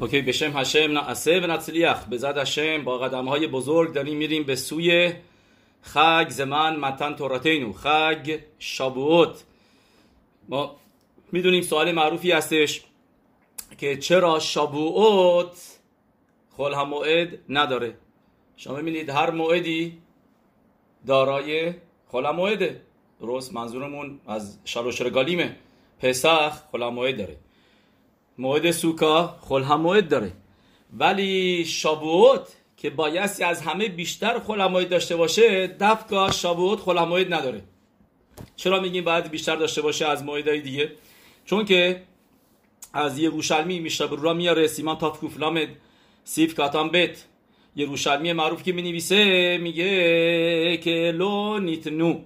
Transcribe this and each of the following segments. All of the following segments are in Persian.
اوکی به شم هشم نعسه و نتسلیخ به هشم با قدم های بزرگ داریم میریم به سوی خگ زمان متن توراتینو. خگ شابوت. ما می‌دونیم سوال معروفی هستش که چرا شابوت خل هم موعد نداره؟ شما می‌بینید هر موعدی دارای خل هم موعده. درست؟ منظورمون از شلوش رگالیمه پسخ خل هم موعد داره. موعد سوکا خل هم موعد داره. ولی شابوت که بایستی از همه بیشتر خلمایت داشته باشه دفکا شابوت خلمایت نداره. چرا میگیم باید بیشتر داشته باشه از موعدهای دیگه؟ چون که از یروشلمی میشتبر را میاره سیمان تافکوف لامد سیف کاتان بیت یروشلمی معروف که می‌نویسه میگه که لو نیتنو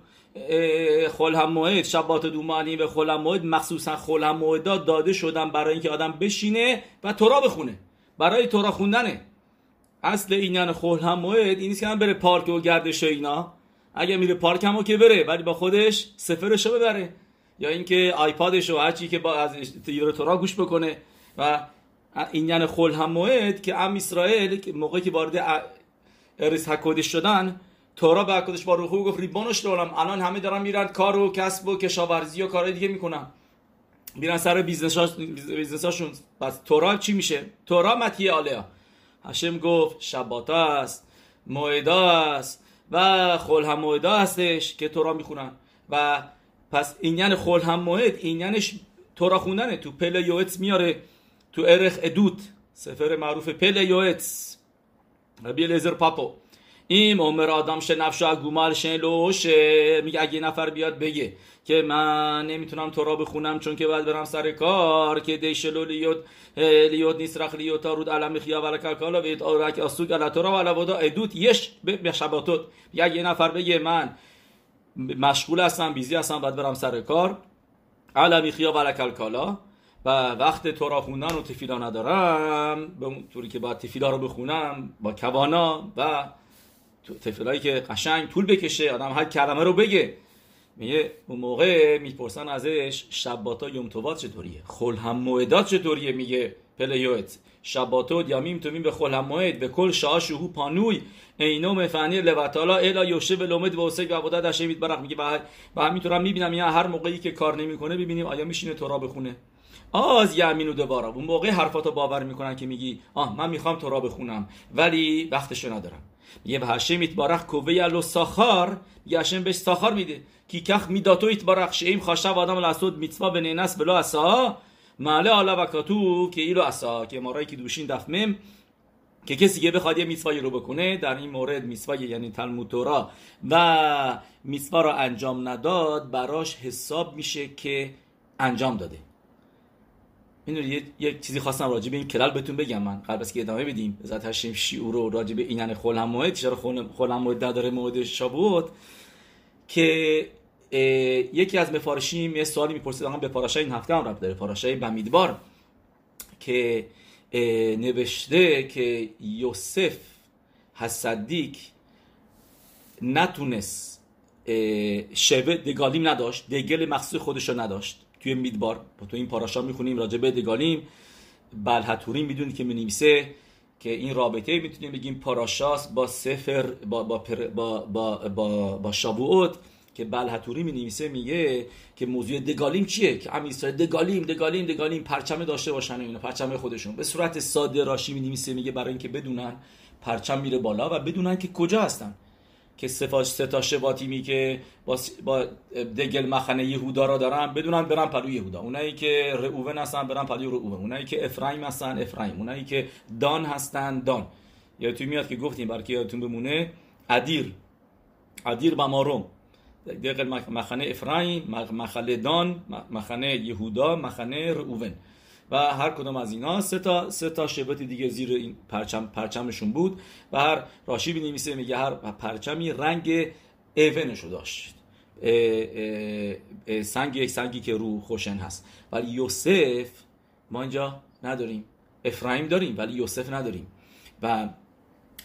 خل هم موعد شبات دومانی و خل هم موعد مخصوصا خل هم موعدات داده شدن برای اینکه آدم بشینه و تورا بخونه. برای تورا خوندنه. اصل اینان خل هم موعد این نیست که من بره پارک و گردش اینا. اگه میره پارک هم که بره ولی با خودش سفرشو ببره. یا اینکه آیپادش و هرچی که با از تورا گوش بکنه. و اینان خل هم موعد که ام اسرائیل موقعی که وارد ارس حکودش شدن تورا به حکودش با روحو گفت ریبانش دارم الان همه دارن میرن کار و کسب و کشاورزی و کارهای دیگه می‌کنن. میرن سر بیزنساشون پس تورا چی میشه؟ تورا متی آلیا. هشم گفت شباتا است موعدا است و خل هم موعدا هستش که تورا می‌خونن. و پس این یعنی خل هم موعد این تورا خوندنه. تو پل یویتس میاره تو ارخ ادوت سفر معروف پل یویتس ربی لیزر پاپو. این عمر آدم شه نفشا گومال شه لوشه میگه اگه نفر بیاد بگه که من نمی‌تونم تورا بخونم چون که باید برم سر کار که دیشلو لیوت لیوت نیسرخ لیوت رود علم خیا و کالا و اورک اسوگ علی تورا و علی ودا. ادوت یش به شباتوت. یا یه نفر بگه من مشغول هستم بیزی هستم باید برم سر کار. علم خیا و کالا. و وقت تورا خوندن و تفیلا ندارم. به طوری که باید تفیلا رو بخونم با کوانا و تفیلایی که قشنگ طول بکشه آدم هر کلمه رو بگه. میگه اون موقع می‌پرسن ازش شباتا یوم توات چطوریه؟ خل هم موعدات چطوریه؟ میگه پلیوت شباتو یامیم تو به خل هم موعد به کل شاه شهو پانوی. اینو مفنی لوتالا الا یوشه به لومد و حسک و عبادت هشمید برق. میگه و همینطور هم می‌بینم یا هر موقعی که کار نمی‌کنه ببینیم آیا میشینه تورا بخونه. آز یمینو دوباره اون موقع حرفاتو باور می‌کنن که میگی آه من می‌خوام تورا بخونم ولی وقتشو ندارم. یه به هشم ایتبارخ کوه یلو ساخار. یه هشم بهش ساخار میده. کی کخ میداتو ایتبارخ شیم خاشب آدم لاسود میتوا به نینس بلا اسا معله آلا و کاتو که ایلو اسا که مارایی که دوشین دفمم که کسی که بخواد یه میسوایی رو بکنه در این مورد میسوای یعنی تلمود تورا. و میسوا رو انجام نداد براش حساب میشه که انجام داده. می‌دونید یک چیزی خواستم راجع به این کلال بهتون بگم. من قبل از که ادامه بدیم ذات هشیم شیعور رو راجع به اینن خلم موعد چرا خلم موعد نداره موعد شابوت که یکی از مفارشیم یه سوالی می‌پرسید به پاراشای این هفته هم رفت داره پاراشای بمیدبار که نوشته که یوسف حسدیک نتونست شبه دگالیم نداشت دگل مخصوص خودش رو نداشت. توی میدبار. تو این پاراشا می‌خونیم راجع به دگالیم بلحتوری می‌دونید که می‌نویسه که این رابطه می‌تونیم بگیم پاراشاس با سفر با با با با, با, با شابوت که بلحتوری می میگه که موضوع دگالیم چیه؟ که اسرائیل دگالیم دگالیم دگالیم پرچم داشته باشن اینا پرچم خودشون. به صورت ساده راشی می میگه برای اینکه بدونن پرچم میره بالا و بدونن که کجا هستن. که سفاش ستا شباتیمی که با, با دگل مخنه یهودا را دارن بدونن برن پلو یهودا. اونایی که رعوون هستن برن پلو رعوون اونایی که افرایم هستن افرایم. اونایی که دان هستن دان. یادتون میاد که گفتیم برای که یادتون بمونه ادیر. ادیر بماروم دقل مخنه افرایم مخله دان مخنه یهودا مخنه رعوون و هر کدوم از اینا سه تا سه تا شبت دیگه زیر این پرچم پرچمشون بود و هر راشی بنویسه میگه هر پرچمی رنگ ایونشو داشت. سنگ یک سنگی که رو خوشن هست. ولی یوسف ما اینجا نداریم. افرایم داریم ولی یوسف نداریم. و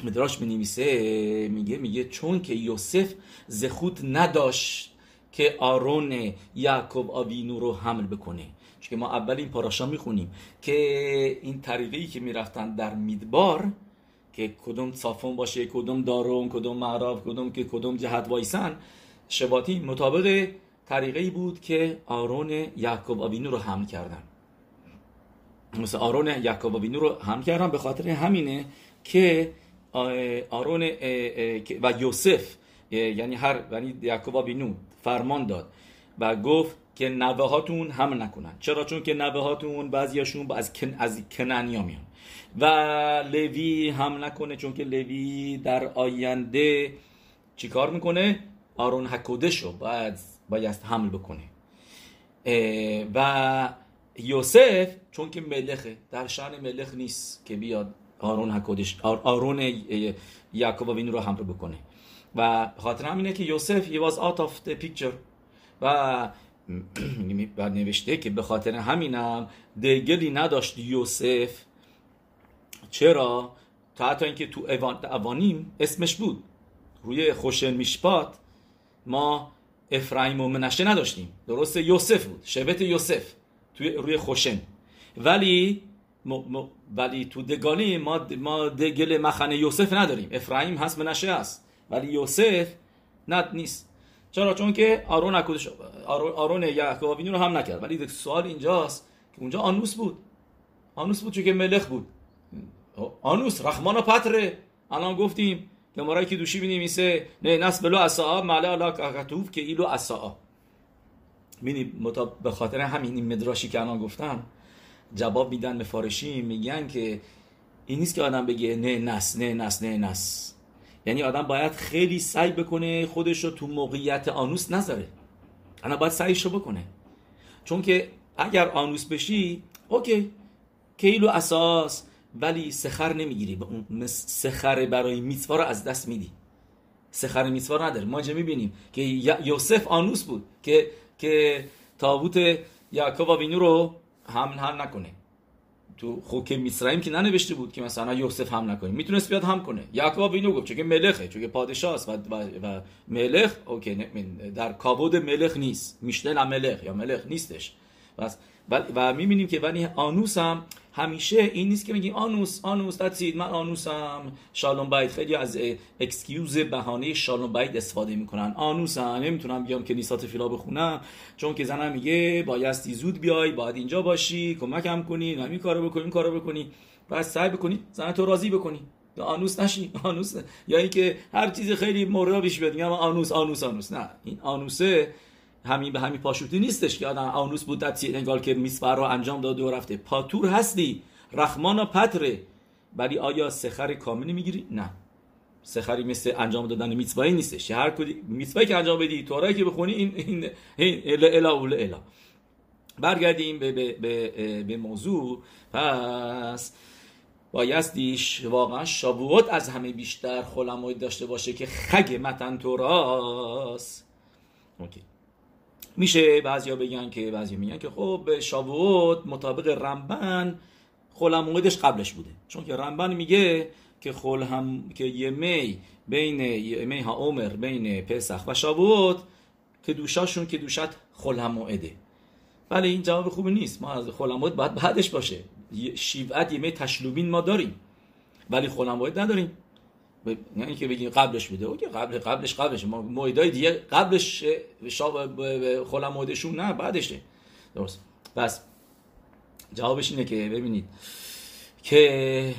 مدراش بنویسه میگه میگه چون که یوسف زخوت نداشت که آرون یعقوب آوینو رو حمل بکنه. که ما اول این پاراشا می‌خونیم که این طریقی که می‌رفتن در میدبار که کدوم صافون باشه کدوم دارون کدوم معراف کدوم که کدوم جهت وایسن شباتی مطابق طریقی بود که آرون یعقوب آوینو رو حمل کردن. مثل آرون یعقوب آوینو رو حمل کردن به خاطر همینه که آرون و یوسف یعنی هر یعنی یعقوب آوینو فرمان داد و گفت که نوه هاتون حمل نکنن. چرا؟ چون که نوه هاتون بعضیاشون از کن از کنعانیا میان. و لوی هم نکنه چون که لوی در آینده چیکار می‌کنه؟ آرون حکودش رو باید باید حمل بکنه. و یوسف چون که ملخه در شان ملخ نیست که بیاد آرون حکودش آرون یعقوب وین رو حمل بکنه. و خاطر همینه که یوسف he was out of the picture. و بعد نوشته که به خاطر همینم دلگلی نداشت یوسف. چرا؟ تا حتی اینکه تو اوانیم اسمش بود. روی خوشن میشپات ما افرایم و منشه نداشتیم. درست یوسف بود. شبت یوسف. توی روی خوشن. ولی ولی تو دگانی ما ما دگل مخنه یوسف نداریم. افرایم هست منشه هست. ولی یوسف نه نیست. چرا؟ چون که آرون اکودش آرون یعقوب رو هم نکرد. ولی سوال اینجاست که اونجا آنوس بود. آنوس بود چون که ملخ بود. آنوس رحمان و پتره. الان گفتیم که مرای که دوشی بینیم میسه نه نس بلو اساء مالا علا کتوب که ایلو اساء. بینی به خاطر همین مدراشی که الان گفتم جواب میدن به فارشی میگن که این نیست که آدم بگه نه نس نه نس نه نس. یعنی آدم باید خیلی سعی بکنه خودش رو تو موقعیت آنوس نذاره. انا باید سعیش رو بکنه. چون که اگر آنوس بشی اوکی کیلو اساس ولی سخر نمی‌گیری. به اون سخر برای میتوا رو از دست میدی. سخر میتوا نداره. ما اینجا می‌بینیم؟ که یوسف آنوس بود که که تابوت یعقوب وینو رو حمل هم نکنه. تو خوک میسرایم که ننوشته بود که مثلا یوسف هم نکنه می‌تونست بیاد هم کنه. یعقوب اینو گفت چون ملخه چون پادشاه است و, و, و ملخ اوکی در کابود ملخ نیست. میشتل ملخ یا ملخ نیستش. بس و می‌بینیم که ولی آنوس هم همیشه این نیست که میگی آنوس آنوس تدسید من آنوسم. شالوم باید خیلی از اکسکیوز بهانه شالوم باید استفاده می‌کنن. آنوسم نمی‌تونم بیام که نیسات فیلا بخونم. چون که زنم میگه بایستی زود بیای باید اینجا باشی کمکم کنی همین کارو بکنی این کارو بکنی. بعد سعی بکنی زن تو راضی بکنی. آنوس نشی آنوس. یا اینکه هر چیز خیلی مورا بیش بیاد میگم آنوس آنوس آنوس. نه این آنوسه. همین به همین پاشوتی نیستش که آدم آنوس بود انگار که میسفر رو انجام داده و رفته. پاتور هستی. رحمان و پتره. ولی آیا سخر کاملی می‌گیری؟ نه. سخری مثل انجام دادن میتوایی نیستش. هر کدی میتوایی که انجام بدی تورایی که بخونی این این این الا الا الا, الا. برگردیم به, به, به, به موضوع. پس بایستیش واقعا شابوت از همه بیشتر خلمای داشته باشه که خگ متن توراست اوکی. میشه بعضیا بگن که بعضیا میگن که خب شاووت مطابق رمبن خلمویدش قبلش بوده. چون که رمبن میگه که خل هم که یه می بین یه می ها عمر بین پسخ و شاووت که دوشاشون که دوشت خل هم موعده. ولی این جواب خوبی نیست. ما از خلموید باید بعدش باشه. شیوعت یه می تشلوبین ما داریم. ولی خلموید نداریم. یعنی که بگیم قبلش بوده. اوکی قبل قبلش قبلش. ما مویدای دیگه قبلش شاب مویدشون نه بعدشه. درست. پس جوابش اینه که ببینید که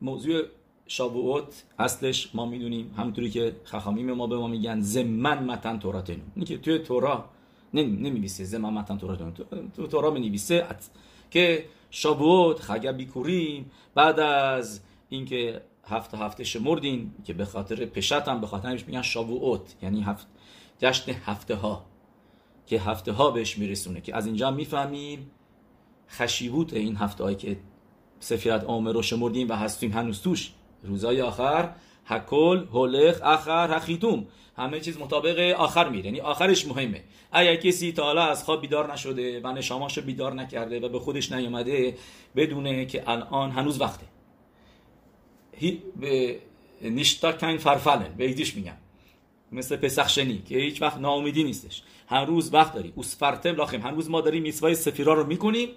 موضوع شابوت اصلش ما می‌دونیم. همونطوری که خخامیم ما به ما میگن زمن متن توراتنو این که توی تورا نمیویسه زمن متن توراتنو تو تورا می که شابوت خگه بیکوریم بعد از اینکه هفته هفته شمردین که به خاطر پشت هم به خاطر همش میگن شاووت یعنی هفت جشن هفته ها که هفته ها بهش میرسونه که از اینجا می‌فهمیم خشیبوت این هفته هایی که سفیرت عامر رو شمردیم و هستیم هنوز توش. روزای آخر حکل، هولخ، اخر، حخیتوم همه چیز مطابق آخر میره. یعنی آخرش مهمه. اگر کسی تا حالا از خواب بیدار نشده و نشاماشو بیدار نکرده و به خودش نیومده بدونه که الان هنوز وقته. نشتا کن فرفلن به ایدیش میگن. مثل پسخ شنی که هیچ وقت ناامیدی نیستش. هر روز وقت داری. اوسفرتم لاخیم. هر روز ما داریم میسوای سفیرا رو می‌کنیم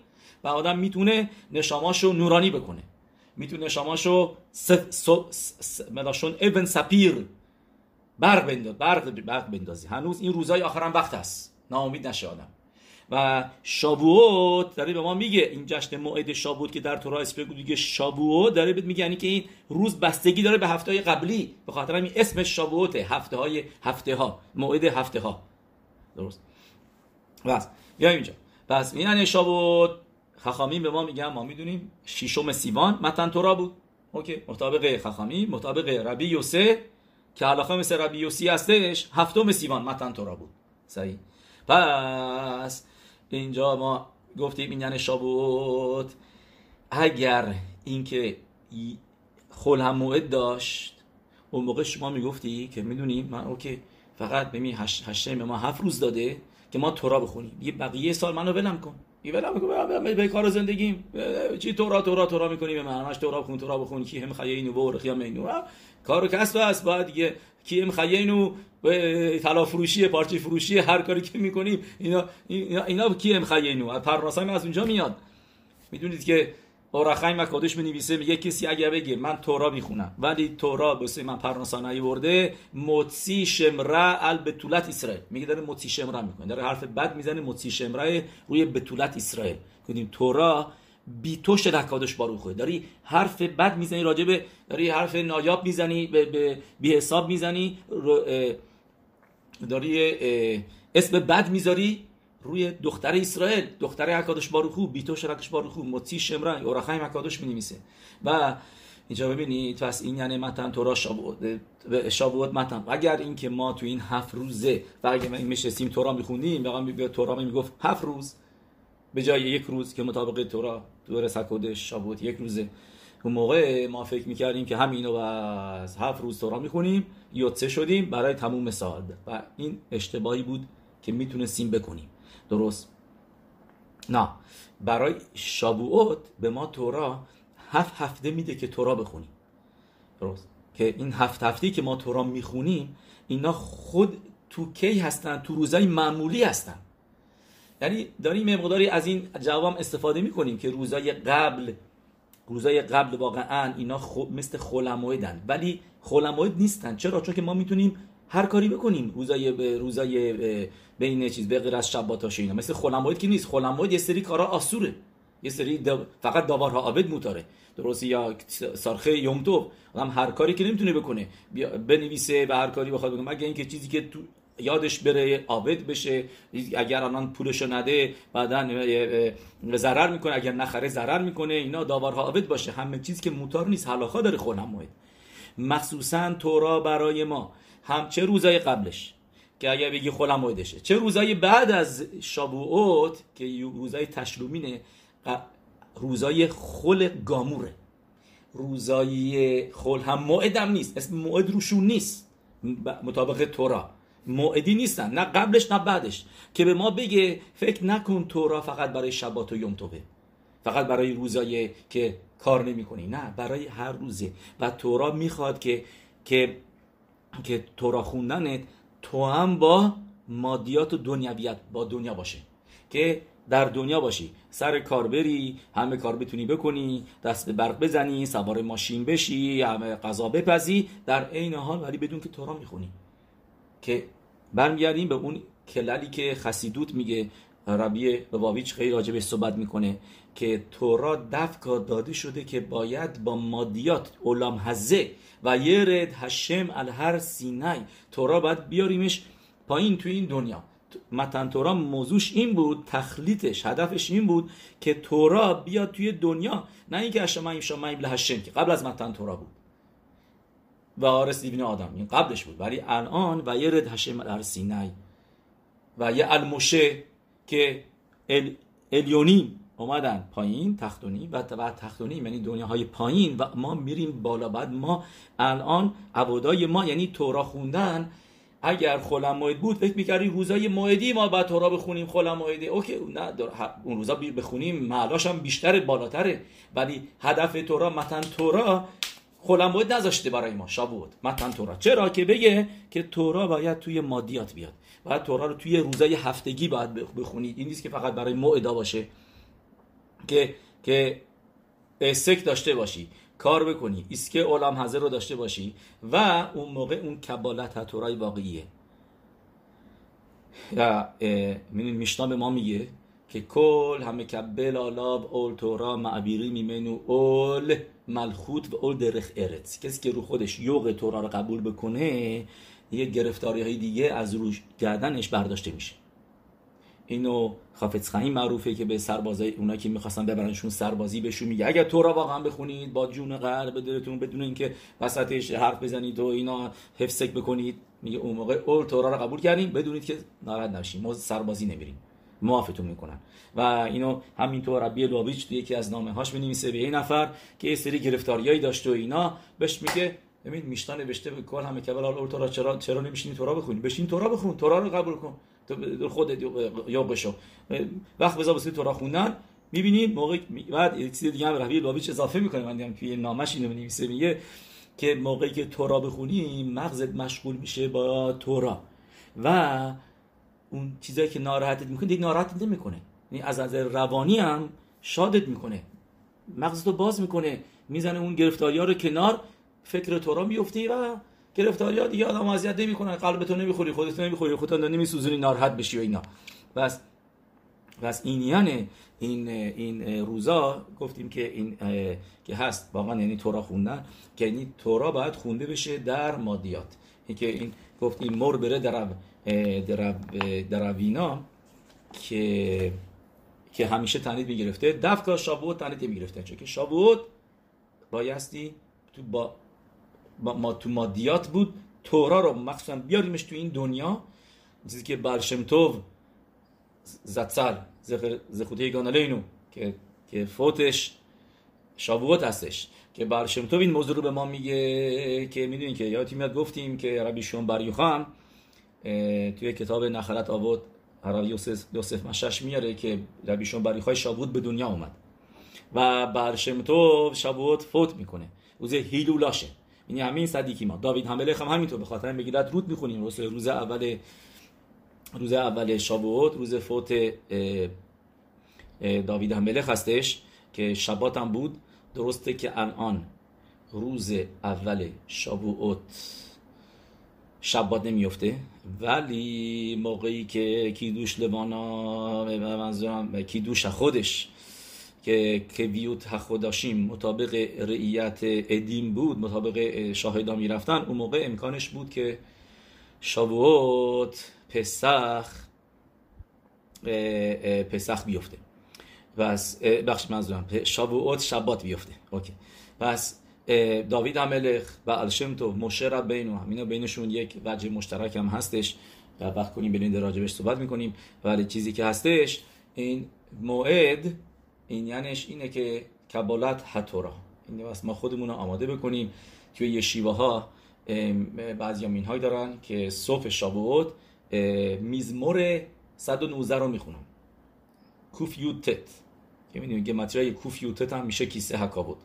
و آدم می‌تونه نشاماشو نورانی بکنه. می‌تونه نشاماشو ملاشون ابن سپیر برق بنداز برق بندازی. هنوز این روزای آخرم وقت هست ناامید نشه آدم. و شابوت داره به ما میگه این جشن موعد شابوت که در تورا اسم دیگه شابوت داره بهت میگه یعنی که این روز بستگی داره به هفته های قبلی. به خاطر همین اسم شابوت هفته های هفته ها موعد هفته ها درست. بس بیا اینجا. پس یعنی شابوت. خخامی به ما میگن ما می‌دونیم. ششم سیوان متن تورا بود. اوکی مطابق خخامی مطابق ربی یوسه که علاقه مثل ربی یوسی هستش هفتم سیوان متن تورا بود. صحیح. پس اینجا ما گفتیم این یعنی شابوت. اگر اینکه خل هم موعد داشت اون موقع شما می‌گفتی که می‌دونیم من اوکی فقط بمی هشته به ما هفت روز داده که ما تورا بخونیم. یه بقیه سال منو ولم کن. ولم کن به کار زندگیم. چی تورا تورا تورا می‌کنی؟ به من همش تورا بخون تورا بخون. کی هم خیینو و رخیا مینو کارو کسب است. باید دیگه هم خیینو طلا فروشی پارچه فروشی هر کاری که می‌کنیم اینا اینا, اینا کی هم خیینو پرناسای از اونجا میاد. می‌دونید که اورخای مکادش نویسه میگه کسی اگه بگه من تورا می‌خونم. ولی تورا بسه من پرناسانایی ورده مطسی شمره ال بتولت اسرائیل. میگه داره مطسی شمره می‌کنه. داره حرف بد می‌زنه مطسی شمره روی بتولت اسرائیل. کنیم تورا بی تو شده باروخه داری حرف بد می‌زنی راجبه داری حرف نایاب می‌زنی به بی حساب می‌زنی داری اسم بد می‌ذاری. روی دختر اسرائیل. دختر اکادش باروخو بیتو شرکش باروخو مطی شمران اورخایم اکادش می‌نویسه. و اینجا ببینید پس این یعنی متن تورا شابوت متن. اگر اینکه ما تو این هفت روزه و اگر ما میشستیم تورا میخوندیم واقعا تورا می‌گفت هفت روز به جای یک روز که مطابق تورا دور سکودش شابوت یک روزه. اون موقع ما فکر می‌کردیم که همینو از هفت روز تورا می‌خونیم یوتسه شدیم برای تموم سال. و این اشتباهی بود که می‌تونستیم بکنیم. درست. نه برای شابوت به ما تورا هفت هفته میده که تورا بخونیم. درست. که این هفت هفته که ما تورا می‌خونیم اینا خود تو کی هستن؟ تو روزای معمولی هستن. یعنی داریم مقداری از این جواب استفاده می‌کنیم که روزای قبل روزای قبل واقعا اینا خو... مثل خلمویدن ولی خلموید نیستن. چرا؟ چون که ما می‌تونیم هر کاری بکنیم. روزای روزای بین چیز به غیر از شباتاش اینا. مثل خلموید که نیست. خلموید یه سری کارا آسوره. یه سری فقط داورها عابد موتاره. درست یا سارخه یوم هم هر کاری که نمی‌تونه بکنه. بنویسه و هر کاری بخواد بکنه. مگه اینکه چیزی که تو یادش بره عابد بشه. اگر الان پولشو نده بعدا ضرر می‌کنه. اگر نخره ضرر می‌کنه. اینا داورها عابد باشه. همه چیزی که موتار نیست. حلاخا داره خونم مخصوصا تورا برای ما. هم چه روزای قبلش که اگر بگی خلم موعدشه چه روزای بعد از شابوت که روزای تشلومینه روزای خل گاموره. روزای خل هم موعدم نیست. اسم موعد روشون نیست. مطابق تورا. موعدی نیستن. نه قبلش نه بعدش. که به ما بگه فکر نکن تورا فقط برای شبات و یوم توبه. فقط برای روزای که کار نمی کنی نه برای هر روزه. و تورا می‌خواد که که که تورا خوندنت تو هم با مادیات و دنیویت با دنیا باشه. که در دنیا باشی. سر کار بری همه کار بتونی بکنی دست به برق بزنی سوار ماشین بشی همه غذا بپزی. در عین حال ولی بدون که تورا می‌خونی. که برمیگردیم به اون کللی که خسیدوت میگه. ربی واویچ خیلی راجع صحبت می‌کنه که تورا دفکا داده شده که باید با مادیات اولام هزه و یرد هشم الهر سینای تورا باید بیاریمش پایین توی این دنیا. متن تورا موضوعش این بود تخلیطش هدفش این بود که تورا بیاد توی دنیا نه اینکه اشما شما هشم که قبل از متن تورا بود. و آرس دیوین آدم این قبلش بود. ولی الان و یه رد هشم در سینای و یه الموشه که ال... الیونیم اومدن پایین تختونی و تختونی یعنی دنیاهای پایین. و ما میریم بالا. بعد ما الان عبودای ما یعنی تورا خوندن. اگر خلم موعد بود فکر می‌کردی روزای موعدی ما بعد تورا بخونیم خلم موعدی. اوکی نه اون روزا بخونیم. معلاش هم بیشتر بالاتره. ولی هدف تورا متن تورا خلم باید نذاشته برای ما. شابوت متن تورا. چرا که بگه که تورا باید توی مادیات بیاد. باید تورا رو توی روزای هفتگی باید بخونید. این نیست که فقط برای موعدا باشه که که سک داشته باشی. کار بکنی. اسکه اولام حاضر رو داشته باشی. و اون موقع اون کبالت تورای واقعیه. و میشنا به ما میگه که کل همه کبل آلاب اول تورا معبیری میمنو اول ملخوت و اول درخ ارت کسی که رو خودش یوغ تورا رو قبول بکنه یه گرفتاری های دیگه از روش گردنش برداشته میشه. اینو خافت خایم معروفه که به سربازای اونا که می‌خواستن ببرنشون سربازی بهشون میگه اگر تورا واقعا بخونید با جون قلب دلتون بدون اینکه وسطش حرف بزنید و اینا حفظک بکنید. میگه اون موقع اول تورا رو قبول کردیم بدونید که ناراحت نشین ما سربازی نمیریم. معافتون می‌کنن. و اینو همینطور ربی لوبیچ توی یکی از نامه هاش می‌نویسه به این نفر که یه سری گرفتاریایی داشته و اینا. بهش میگه ببین میشتن نوشته به کل همه کبل اول تورا چرا چرا نمیشینی تورا بخونی؟ بشین تورا بخون تورا رو قبول کن تو خودت یا بشو. وقت بذار واسه تورا خوندن. می‌بینی موقع بعد یه چیز دیگه هم ربی لوبیچ اضافه می‌کنه. من دیدم توی نامش اینو می‌نویسه میگه که موقعی که تورا بخونی مغزت مشغول میشه با تورا. و اون چیزایی که ناراحتت می‌کنه دیگه ناراحت نمی‌کنه. یعنی از نظر روانی هم شادت می‌کنه. مغزتو باز می‌کنه. می‌زنه اون گرفتاری ها رو کنار. فکر تورا میفتی و گرفتاری ها دیگه آدم اذیت نمی‌کنن. قلبتو نمی‌خوری خودت نمی‌خوری. خودت نمیسوزونی ناراحت بشی و اینا. بس بس این یعنی این این روزا گفتیم که این که هست. واقعا یعنی تورا خوندن. که یعنی تورا باید خونده بشه در مادیات. که این گفتیم مر بره در در وینا که که همیشه تنید می‌گرفته. دفکا شابوت تنید می‌گرفته. چون که شابوت بایستی تو با ما تو مادیات بود. تورا رو مخصوصا بیاریمش تو این دنیا. چیزی که برشمتوف زتسل زخوته گانالینو که که فوتش شابوت هستش. که برشمتوف این موضوع رو به ما میگه که می‌دونین که یادتی میاد گفتیم که ربی شون بریوخام توی کتاب نخرت آبود هرای یوسف, یوسف مشش میاره که ربی شون بریوخای شابوت به دنیا اومد. و برشمتوف شابوت فوت می‌کنه. روز هیلولاشه. این یعنی همین صدیقی ما. داوید همله هم همینطور. به خاطر بگیرد رود می‌خونیم. روز روز اول روز اول شابوت روز فوت داوید همله هستش که شبات هم بود. درسته که الان روز اول شابوت شبات نمیفته ولی موقعی که کیدوش لبانا منظورم کیدوش خودش که که ویوت خوداشیم مطابق رعیت ادیم بود مطابق شاهدا می‌رفتن اون موقع امکانش بود که شابوت پسخ پسخ بیفته. پس بخش منظورم. شابوت شبات بیفته. اوکی. پس داوید ملخ و الشم تو مشه بینو همینا بینشون یک وجه مشترک هم هستش. و وقت کنیم بریم راجبش صحبت می‌کنیم. ولی چیزی که هستش این موعد این یعنیش اینه که کبالت حتورا این ما خودمون آماده بکنیم. توی یه شیوه ها بعضی مین های دارن که صبح شابوت میزمور 119 رو می‌خونن. کوف یوتت. که می‌دونیم مطرح کوف یوتت هم میشه کیسه حکابود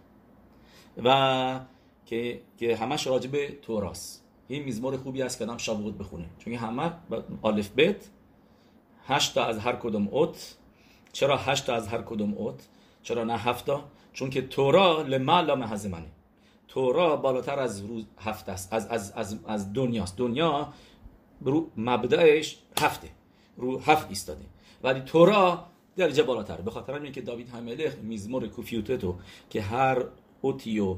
و که که همش راجع به توراست این میزمور خوبی است که آدم شابوت بخونه. چون همه الف بیت هشت از هر کدوم اوت. چرا هشت از هر کدوم اوت؟ چرا نه هفتا چون که تورا لمعلا منه تورا بالاتر از روز هفت است. از از از از دنیاست. دنیا رو مبدأش هفته. رو هفت ایستاده. ولی تورا درجه بالاتر. به خاطر اینکه که داوید هملخ میزمور کوفیوتتو که هر اوتی و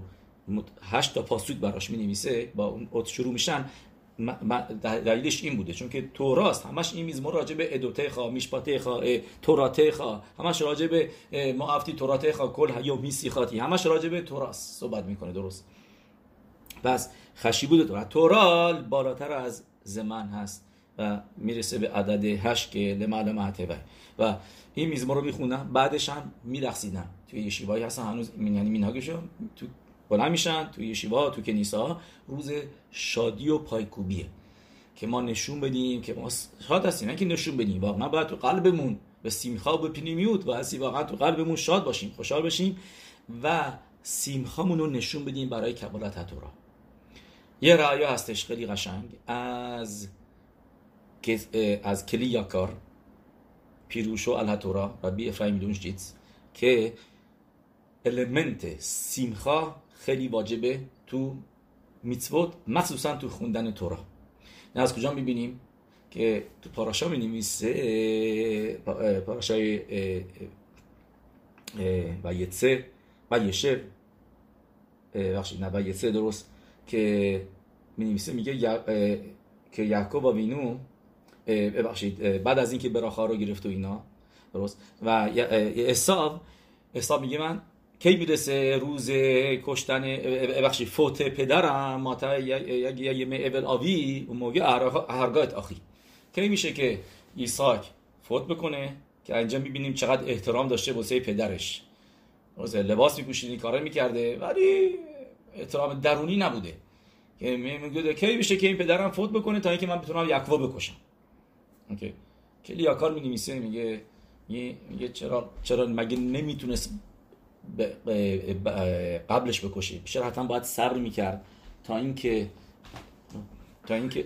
هشت تا پاسوک براش می نویسه با اون اوت شروع میشن دلیلش این بوده. چون که توراست همش این میزمور راجع به ادوته خوا میشپاته خوا توراته خوا همش راجع به معافتی توراته خوا کل یا میسی خاطی همش راجع به توراست صحبت می‌کنه درست. پس خشی بوده تورا تورال بالاتر از زمان هست و می‌رسه به عدد هشت که لمعل معتبه و این میزمور رو می‌خونن بعدش هم میرخصیدن توی یشیوایی هستن هنوز یعنی میناگشو تو بلند میشن تو یشیوا تو کنیسا. روز شادی و پایکوبیه که ما نشون بدیم که ما شاد هستیم نه که نشون بدیم. واقعا باید تو قلبمون به سیمخا و پینیمیوت و هستی واقعا تو قلبمون شاد باشیم خوشحال باشیم و سیمخامون رو نشون بدیم برای کبالت تورا یه رعیا هستش خیلی قشنگ. از از کلی یاکار پیروشو الهتورا ربی افرایم دونشجیتس که المنت سیمخا خیلی واجبه تو میتوت مخصوصا تو خوندن تورا نه از کجا می‌بینیم که تو پاراشا می نویسه پاراشای و یتسه و یشر بخشید نه و یتسه درست که می نویسه میگه که یعقوب و وینو ببخشید بعد از اینکه براخا رو گرفت و اینا درست؟ و اصاب اصاب میگه من کی می‌رسه روز کشتن بخشی فوت پدرم ماتا یه اول آوی اون موقع هرگاه آخی کی میشه که ایساک فوت بکنه که اینجا می‌بینیم چقدر احترام داشته واسه پدرش. روز لباس میپوشید این کارا می‌کرده ولی احترام درونی نبوده. که میگه کی میشه که این پدرم فوت بکنه تا اینکه من بتونم یکوا بکشم. اوکی. کلی کار می میگه میگه چرا چرا مگه نمی‌تونست قبلش بکشه. بیشتر حتما باید صبر می‌کرد تا اینکه تا اینکه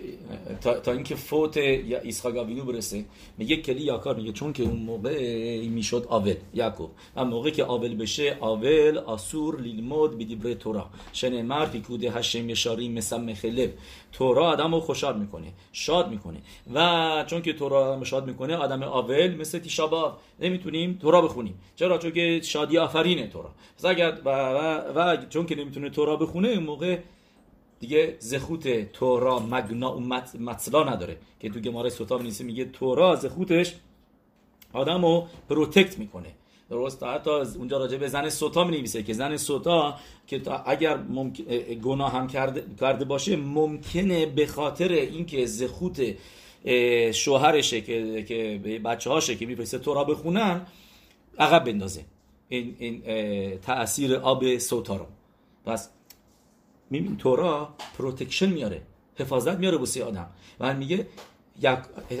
تا, اینکه فوت یا ایسخاق آوینو برسه میگه کلی یاکار میگه چون که اون موقع می‌شد آول یعقوب. و موقع که آول بشه آول آسور لیلمود بیدیبره تورا. شنه مرد کوده هشم یشاری مثل مخلب تورا آدم رو خوشحال می‌کنه شاد می‌کنه. و چون که تورا آدم شاد می‌کنه آدم آول مثل تیشابا نمی‌تونیم تورا بخونیم. چرا؟ چون که شادی آفرینه تورا. اگر و, و, و, چون که نمی‌تونه تورا بخونه اون موقع دیگه زخوت تورا مگنا و مطلا نداره. که تو گماره سوتا نیست میگه تورا زخوتش آدم رو پروتکت می‌کنه. درست؟ حتی اونجا راجع به زن سوتا می که زن سوتا که اگر گناه هم کرده, کرده باشه ممکنه به خاطر اینکه زخوت شوهرشه که که بچه هاشه که میفرسته تورا بخونن عقب بندازه. این, این تاثیر آب סוטה رو. پس میبین תורה protection میاره حفاظت میاره واسه‌ی آدم. و میگه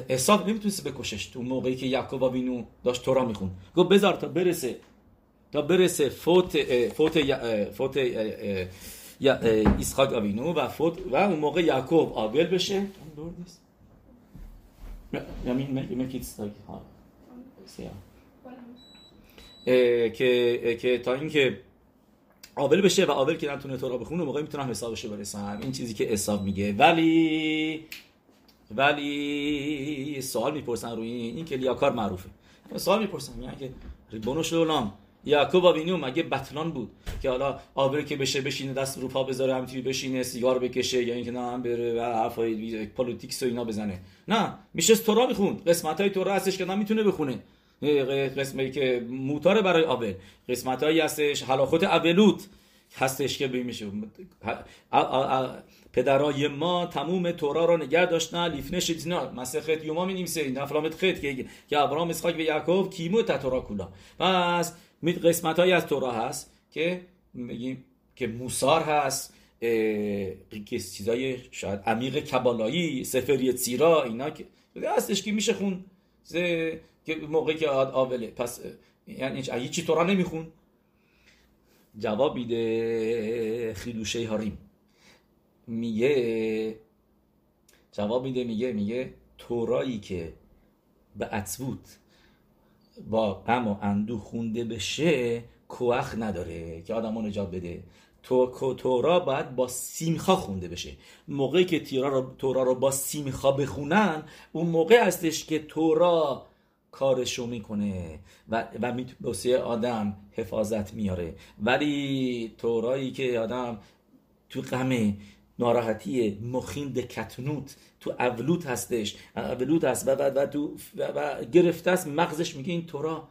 عساو نمی‌تونست بکشش. تو موقعی که یعقوب وینو داشت תורה میخون گفت بذار تا برسه. تا برسه فوت فوت فوت اسحاق آوینو و فوت و اون موقع یعقوب אבל بشه. که که تا اینکه אבל بشه و אבל که نتونه תורה بخونه موقعی می‌تونم حسابش برسم این چیزی که عساو میگه. ولی ولی سوال می‌پرسن روی این این کلی یاکار معروفه. سوال می‌پرسن. میگن که ריבונו של עולם یعقوب אבינו مگه בטלן بود که حالا אבל که بشه بشینه دست رو پا بذاره همینطوری بشینه سیگار بکشه یا اینکه نه بره و حرفای politics و اینا بزنه. نه میشه תורה می‌خوند قسمت های תורה هستش که نمی‌تونه بخونه. قسمتی که موتار برای آبل قسمت هایی هستش. حلاخوت اولوت هستش که میشه. پدرای ما تموم تورا را نگه داشتن. لیفنه شدینا مسخت یوما می نمیسه نفلامت خط که که ابراهام اسحاق و یعقوب کیمو تورا کلا پس قسمت هایی از تورا هست که میگیم که موسار هست. که چیزای شاید عمیق کبالایی سفری تیرا اینا که هستش که میشه خون. که موقعی که آوله. پس یعنی هیچی تورا نمیخون. جواب میده خیلوشه هاریم میگه جواب میده میگه میگه تورایی که به عطبوت با غم و اندو خونده بشه کوخ نداره که آدمو نجات بده. تو تورا باید با سیمخا خونده بشه. موقعی که تورا رو, تورا رو با سیمخا بخونن اون موقع هستش که تورا کارشو می‌کنه و و واسه آدم حفاظت میاره. ولی تورایی که آدم تو غم ناراحتی مخیند کتنوت تو اولوت هستش. اولوت هست و, و, و, تو و, گرفته است مغزش میگه این تورا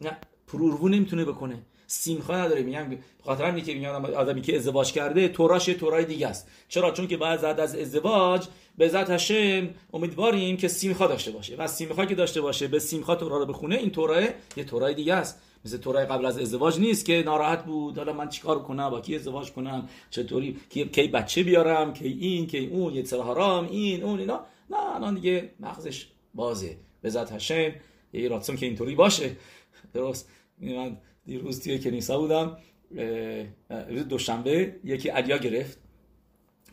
نه پرورو نمی‌تونه بکنه. سیمخا نداره. میگم خاطر همینه که میگم آدمی که ازدواج کرده توراش تورای دیگه است. چرا؟ چون که بعد از ازدواج به ذات هشم امیدواریم که سیمخا داشته باشه. و سیمخا که داشته باشه به سیمخا تورا رو بخونه این تورای یه تورای دیگه است. مثل تورای قبل از ازدواج نیست که ناراحت بود. حالا من چیکار کنم؟ با کی ازدواج کنم؟ چطوری؟ کی بچه بیارم؟ کی این کی اون؟ یه حرام این اون اینا. نه الان دیگه مغزش بازه. به ذات هشم یه که اینطوری باشه. درست؟ من دیروز توی کنیسا بودم روز دوشنبه یکی علیا گرفت.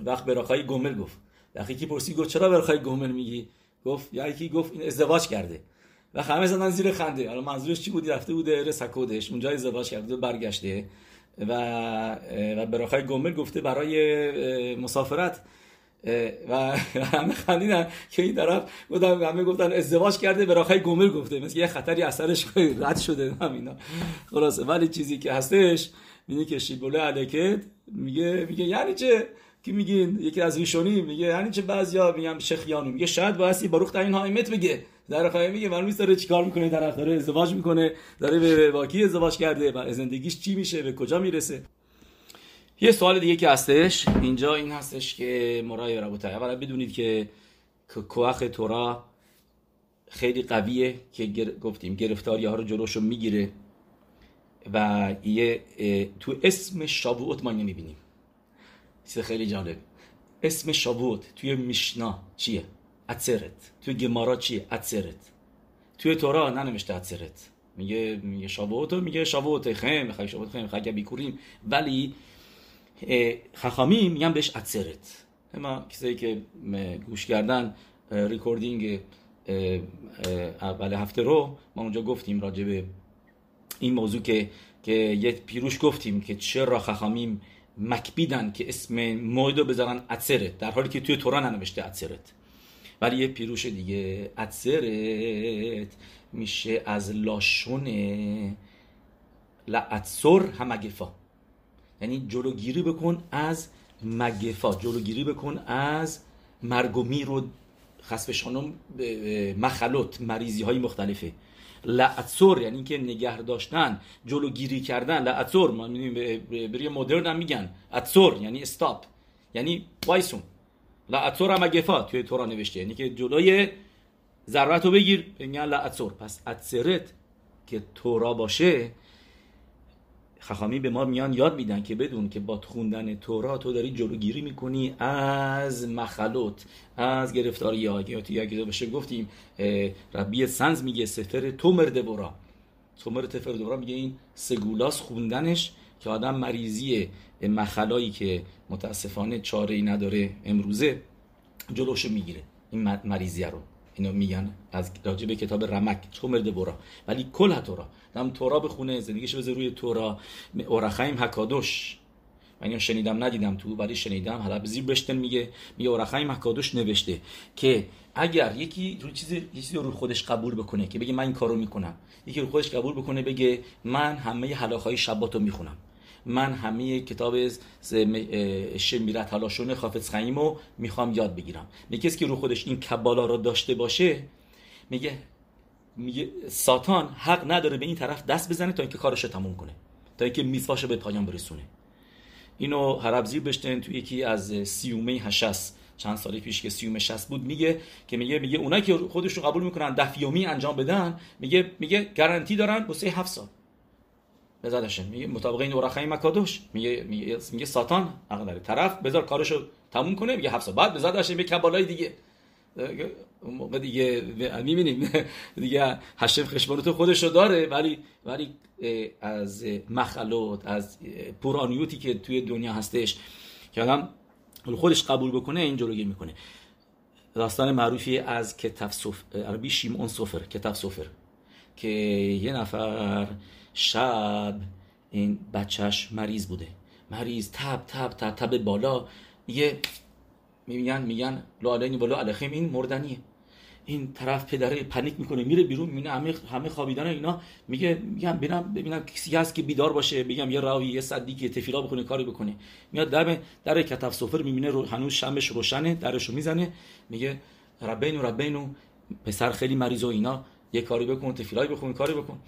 وقت براخای گمل گفت. وقتی کی پرسی گفت چرا براخای گمل میگی؟ گفت یکی گفت؟ این ازدواج کرده. و همه زدن زیر خنده. حالا منظورش چی بودی؟ رفته بوده رسکودش اونجا ازدواج کرده برگشته. و و براخای گمل گفته برای مسافرت. و همه خندیدن که این طرف گفتن همه گفتن ازدواج کرده براخای گمل گفته. مثل یه خطری اثرش رد شده همینا خلاصه. ولی چیزی که هستش اینه که شیبوله علیکت میگه میگه یعنی چه؟ که میگین یکی از ریشونی میگه یعنی چه بعضیا؟ میگم شخیانو میگه شاید باسی باروخ این حایمت بگه. در خواهی میگه معلوم نیست داره چیکار می‌کنه طرف داره ازدواج می‌کنه داره به واکی ازدواج کرده و زندگیش چی میشه به کجا می‌رسه. یه سوال دیگه که هستش. اینجا این هستش که مرای ربوتای اولا بدونید که کوخ تورا خیلی قویه که گفتیم گرفتاری ها رو جلوشو می‌گیره و یه تو اسم شابوت ما نمی‌بینیم. چیز خیلی جالب. اسم شابوت توی میشنا چیه؟ اتسرت. توی گمارا چیه؟ اتسرت. توی تورا ننوشته اتسرت. میگه میگه شابوت میگه شابوت خیم می‌خوای شابوت خیم می‌خوای بیکوریم. ولی חכמים میگن بهش עצרת ما کسایی که گوش کردن recording اول هفته رو ما اونجا گفتیم راجع به این موضوع که که یه פירוש گفتیم که چرا חכמים מקפידים که اسم מועד و بذارن עצרת در حالی که توی תורה ننوشته עצרת ولی یه פירוש دیگه עצרת میشه از לשון لعتسر همگفا. یعنی جلوگیری بکن از مگفا جلوگیری بکن از مرگ و میر و خسفشانم مریضی های مختلفه. لعصر یعنی که نگه داشتن جلوگیری کردن لعصر ما بری مدرن هم میگن. اتصر یعنی استاپ یعنی وایسون. لعصر هم مگفا توی تورا نوشته یعنی که جلوی ضرورت رو بگیر. میگن لعصر پس اتسرت که تورا باشه خخامی به ما میان یاد میدن که بدون که با خوندن تورا تو داری جلوگیری می‌کنی از مخلوط از گرفتاری ها یا تو بشه گفتیم ربی سنز میگه سفر تومر دبورا تومر تفر دبورا میگه این سگولاس خوندنش که آدم مریضی مخلایی که متاسفانه چاره ای نداره امروزه جلوشو می‌گیره. این مریضیه رو. اینو میگن از راجع به کتاب رمک. مرده برا ولی کل تورا. دم تورا بخونه زندگیش بذاره روی تورا. اورخایم حکادوش. من اینو شنیدم ندیدم تو ولی شنیدم. حالا زیر بشتن میگه میگه اورخایم حکادوش نوشته که اگر یکی رو چیزی چیزی رو خودش قبول بکنه که بگه من این کارو می‌کنم. یکی رو خودش قبول بکنه بگه من همه حلاخای شباتو می‌خونم. من همه کتاب شمیرت هلاشون خافت خیمو می‌خوام یاد بگیرم. میگه کسی که رو خودش این کبالا رو داشته باشه میگه میگه ساتان حق نداره به این طرف دست بزنه تا اینکه کارش رو تموم کنه تا اینکه میثواشو به پایان برسونه. اینو هربزی بشتن تو یکی از سیومه هشس چند سال پیش که سیوم شست بود میگه که میگه میگه اونایی که خودشون قبول می‌کنن دفیومی انجام بدن میگه میگه گارانتی دارن واسه هفت سال. بزادش میگه مطابق این اورخای مکادوش. میگه میگه, میگه ساتان. حق داره. طرف بذار کارشو تموم کنه. میگه هفت بعد بزادش میگه کبالای دیگه. اون موقع دیگه می‌بینیم. دیگه هشم خشبانوت خودشو داره. ولی ولی از مخلوط از پورانیوتی که توی دنیا هستش که آدم خودش قبول بکنه این جلوگیری می‌کنه. داستان معروفی از کتاب سفر عربی شیمون سفر کتاب سفر که یه نفر شب. این بچهش مریض بوده. مریض تب تب تب تب بالا. میگه میگن میگن لالینی بالا الخیم این مردنیه. این طرف پدره پنیک می‌کنه میره بیرون می‌بینه همه همه خوابیدن اینا. میگه میگم ببینم ببینم کسی هست که بیدار باشه. بگم یه راوی یه صدی که تفیلا بکنه کاری بکنه. میاد در در کتف سفر می‌بینه رو هنوز شمش روشنه درشو می‌زنه. میگه ربینو ربینو پسر خیلی مریض و اینا. یه کاری بکن تفیلای بکن کاری بکن.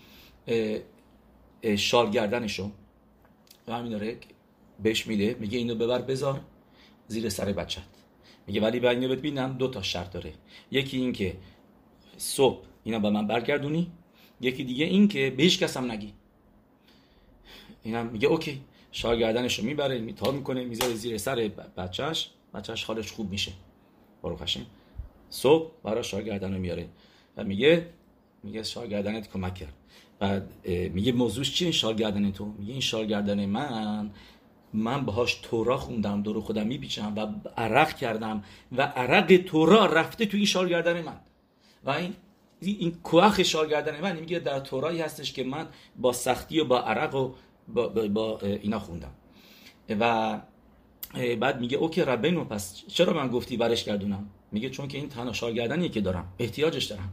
شال گردنشو. همین داره بهش میده. میگه اینو ببر بذار زیر سر بچت میگه ولی به بهت ببینم دو تا شرط داره. یکی این که صبح اینا به من برگردونی. یکی دیگه این که به هیچ کس هم نگی. اینم میگه اوکی. شال گردنشو می‌بره میتاب می‌کنه می‌ذاره زیر سر بچهش. بچهش حالش خوب میشه. برو خشم صبح برای شال گردن میاره. و میگه میگه شال گردنت کمک کرد بعد میگه موضوعش چیه این شال گردن تو؟ میگه این شال گردن من. من باهاش تورا خوندم دور خودم میپیچم و عرق کردم و عرق تورا رفته تو این شال گردن من. و این این کوخ شاگردن من میگه در تورایی هستش که من با سختی و با عرق و با, با, اینا خوندم. و بعد میگه اوکی ربینو پس چرا من گفتی برش گردونم؟ میگه چون که این تنها شاگردنیه که دارم احتیاجش دارم.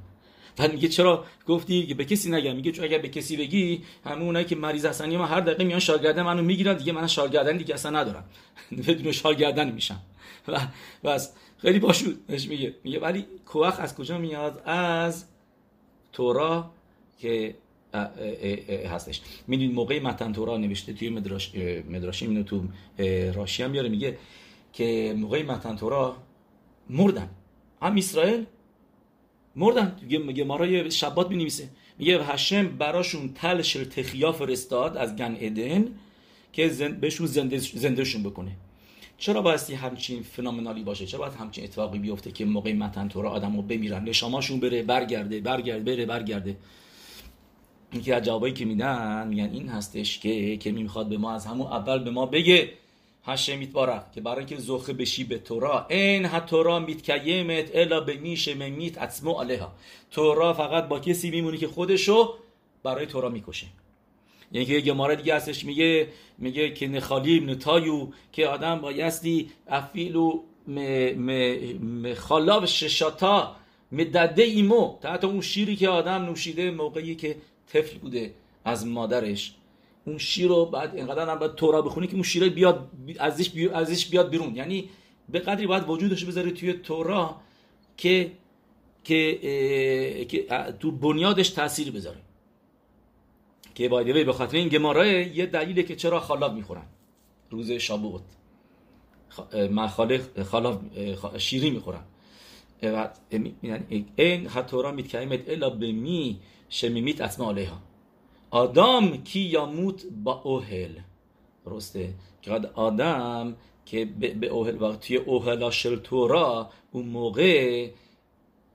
بعد میگه چرا گفتی؟ که به کسی نگم. میگه چون اگر به کسی بگی همه اونایی که مریض هستن ما هر دقیقه میان شاگردن منو می‌گیرن دیگه من شاگردن دیگه اصلا ندارم. بدون شاگردن میشم. و بس. خیلی باشود میگه. میگه ولی کوخ از کجا میاد؟ از تورا که هستش. می‌دونید موقع متن تورا نوشته توی مدراش مدراشی اینو تو راشی هم میاره. میگه که موقع متن تورا مردن. هم اسرائیل مردن. میگه مارای شبات می نویسه میگه هشم براشون تل شر تخیا فرستاد از گن ادن که زند بهشون زنده زندهشون بکنه. چرا بایستی همچین فنومنالی باشه؟ چرا باید همچین اتفاقی بیفته که موقع متن تو را آدمو بمیرن؟ نشاماشون بره برگرده برگرد بره برگرده. یکی از جوابایی که میدن میگن این هستش که که می‌خواد به ما از همون اول به ما بگه. هشه میتباره که برای اینکه زخه بشی به تورا این ها تورا میتکیمت الا به میشه میت اتسمو علیها تورا فقط با کسی میمونی که خودشو برای تورا می‌کشه یعنی که یه گماره دیگه هستش میگه میگه که نخالیم نتایو که آدم بایستی افیلو خلاف ششاتا مدده ایمو تحت اون شیری که آدم نوشیده موقعی که طفل بوده از مادرش اون شیر رو بعد اینقدر هم باید تورا بخونی که اون شیر بیاد ازش, ازش بیاد بیرون. یعنی به قدری باید وجودش بذاری توی تورا که که, که تو بنیادش تاثیر بذاره. که بایدوی به خاطر این گمارای یه دلیله که چرا خالاب می‌خورن. روز شابوت. خالق خالاب شیری می‌خورن. این را میتکیمت الا به می شمیمیت اسما علیها. آدم کی یاموت با اوهل. درسته. که آدم که به اوهل وقت توی اوهلا شل تورا اون موقع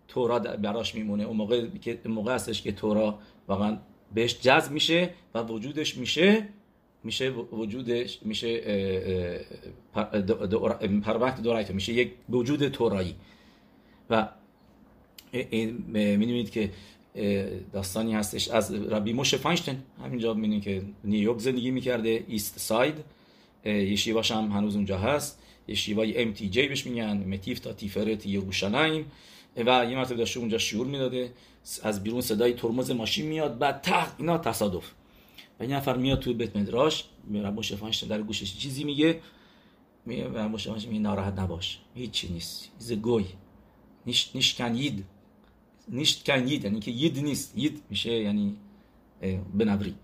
تورا براش میمونه. اون موقع که موقع هستش که تورا واقعا بهش جذب میشه و وجودش میشه میشه وجودش میشه product דאורייתא میشه یک وجود תורה یی. و می‌دونید که داستانی هستش. از ربی موشه فاینشتن همینجا می‌دونید که نیویورک زندگی می‌کرده East Side. ישיבה ش هم هنوز اونجا هست. ישיבה ی MTJ بهش میگن מתיבתא תפארת ירושלים و یه مرتبه داشته اونجا שיעור می‌داده. از بیرون صدای ترمز ماشین میاد بعد تق اینا تصادف. و این نفر میاد تو بیت مدراش. رب شفانش در گوشش چیزی میگه. میگه رب شفانش میگه ناراحت نباش. هیچی نیست. ایز گوی نیش نیش کن یید نیش کن یید یعنی که یید نیست. یید میشه یعنی بنبری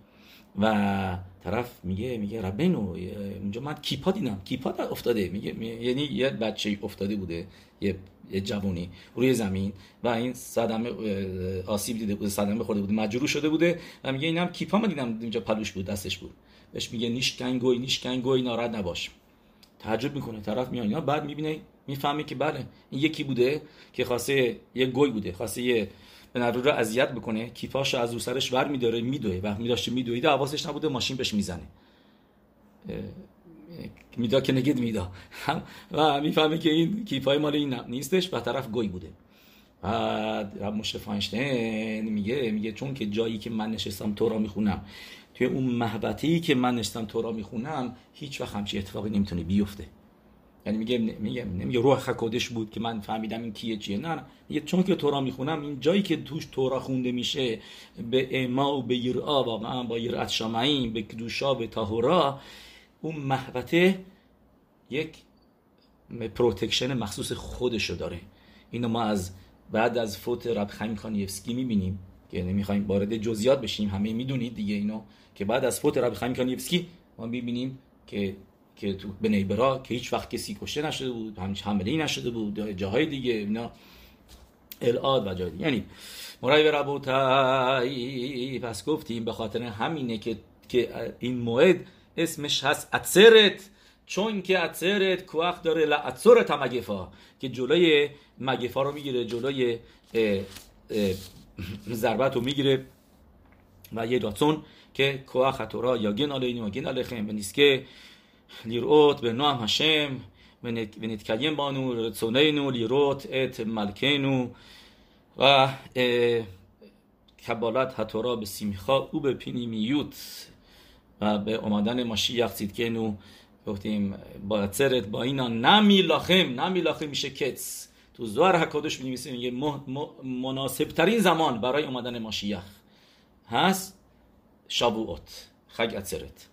و طرف میگه میگه ربینو اونجا من کیپا دیدم. کیپا افتاده. میگه یعنی یه بچه افتاده بوده یه یه جوونی روی زمین و این صدمه آسیب دیده بوده صدمه خورده بوده مجروح شده بوده و میگه اینم کیپا من دیدم اینجا پلوش بود دستش بود. بهش میگه نیش کنگوی نیش کنگوی ناراحت نباش. تعجب می‌کنه. طرف میاد اینا بعد می‌بینه می‌فهمه که بله این یکی بوده که خواسته یه گوی بوده خواسته یه به رو اذیت بکنه. کیفاش از رو سرش ور میداره میدوه. و میداشته میدویده حواسش نبوده ماشین بهش می‌زنه. میدا که نگید میدا و می‌فهمه که این کیفای مال این نیستش و طرف گوی بوده. بعد رب فاینشتین میگه میگه چون که جایی که من نشستم تو را می‌خونم. توی اون محبتی که من نشستم تو را می‌خونم هیچ وقت همچی اتفاقی نمی‌تونه بیفته. یعنی میگه میگه نمیگه روح خکودش بود که من فهمیدم این کیه چیه. نه نه. میگه چون که تورا می‌خونم این جایی که توش تورا خونده میشه به اما و به یرا واقعا با یرات شامعین به کدوشا به تاهورا اون محبته یک protection مخصوص خودشو داره. اینو ما از بعد از فوت رب خیم می‌بینیم. که نمی‌خوایم وارد جزئیات بشیم. همه می‌دونید دیگه اینو که بعد از فوت رب خیم کانیفسکی ما می‌بینیم که که تو بنی براک که هیچ وقت کسی کشته نشده بود همچ حمله نشده بود جاهای دیگه اینا. الاد و جای دیگه یعنی מורי ורבותי پس گفتیم به خاطر همینه که که این موعد اسمش هست اتسرت. چون که اتسرت کوخ داره لعتسرت مگفا که جلوی مگفا رو می‌گیره جلوی ضربت رو می‌گیره و یه داتون که کوه خطورا یا گن آلینی و گن آلخم و نیسکه لیروت به نام هشم و نتکیم بانو رتسونینو لیروت ات ملکینو. و کبالت حتورا به سیمیخا او به پینی میوت. و به آمدن ماشیخ سیدکنو گفتیم با با اینا نمی لاخم میشه کتس. تو زوار حکادش می‌نویسه میگه مناسب ترین زمان برای اومدن ماشیخ هست شابوت خگ عصرت